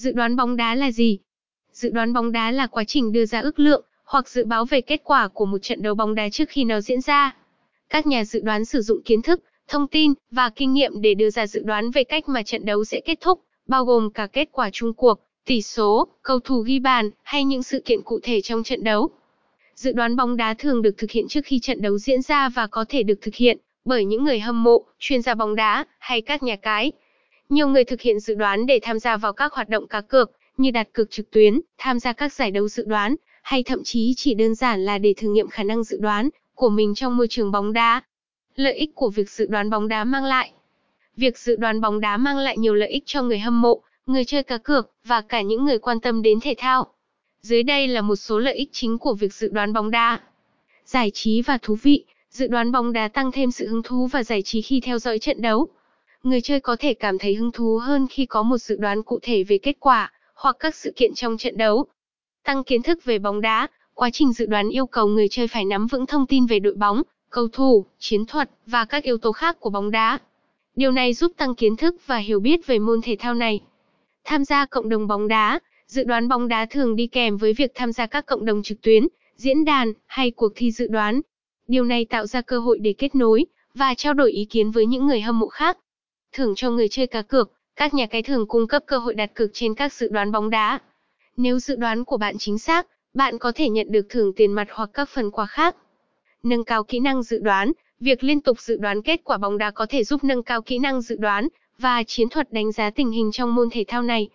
Dự đoán bóng đá là gì? Dự đoán bóng đá là quá trình đưa ra ước lượng hoặc dự báo về kết quả của một trận đấu bóng đá trước khi nó diễn ra. Các nhà dự đoán sử dụng kiến thức, thông tin và kinh nghiệm để đưa ra dự đoán về cách mà trận đấu sẽ kết thúc, bao gồm cả kết quả chung cuộc, tỷ số, cầu thủ ghi bàn hay những sự kiện cụ thể trong trận đấu. Dự đoán bóng đá thường được thực hiện trước khi trận đấu diễn ra và có thể được thực hiện bởi những người hâm mộ, chuyên gia bóng đá hay các nhà cái. Nhiều người thực hiện dự đoán để tham gia vào các hoạt động cá cược như đặt cược trực tuyến, tham gia các giải đấu dự đoán hay thậm chí chỉ đơn giản là để thử nghiệm khả năng dự đoán của mình trong môi trường bóng đá. Lợi ích của việc dự đoán bóng đá mang lại Việc dự đoán bóng đá mang lại nhiều lợi ích cho người hâm mộ, người chơi cá cược và cả những người quan tâm đến thể thao. Dưới đây là một số lợi ích chính của việc dự đoán bóng đá. Giải trí và thú vị, dự đoán bóng đá tăng thêm sự hứng thú và giải trí khi theo dõi trận đấu. Người chơi có thể cảm thấy hứng thú hơn khi có một dự đoán cụ thể về kết quả hoặc các sự kiện trong trận đấu. Tăng kiến thức về bóng đá, quá trình dự đoán yêu cầu người chơi phải nắm vững thông tin về đội bóng, cầu thủ, chiến thuật và các yếu tố khác của bóng đá. Điều này giúp tăng kiến thức và hiểu biết về môn thể thao này. Tham gia cộng đồng bóng đá, dự đoán bóng đá thường đi kèm với việc tham gia các cộng đồng trực tuyến, diễn đàn hay cuộc thi dự đoán. Điều này tạo ra cơ hội để kết nối và trao đổi ý kiến với những người hâm mộ khác. Thưởng cho người chơi cá cược, các nhà cái thường cung cấp cơ hội đặt cược trên các dự đoán bóng đá. Nếu dự đoán của bạn chính xác, bạn có thể nhận được thưởng tiền mặt hoặc các phần quà khác. Nâng cao kỹ năng dự đoán, việc liên tục dự đoán kết quả bóng đá có thể giúp nâng cao kỹ năng dự đoán và chiến thuật đánh giá tình hình trong môn thể thao này.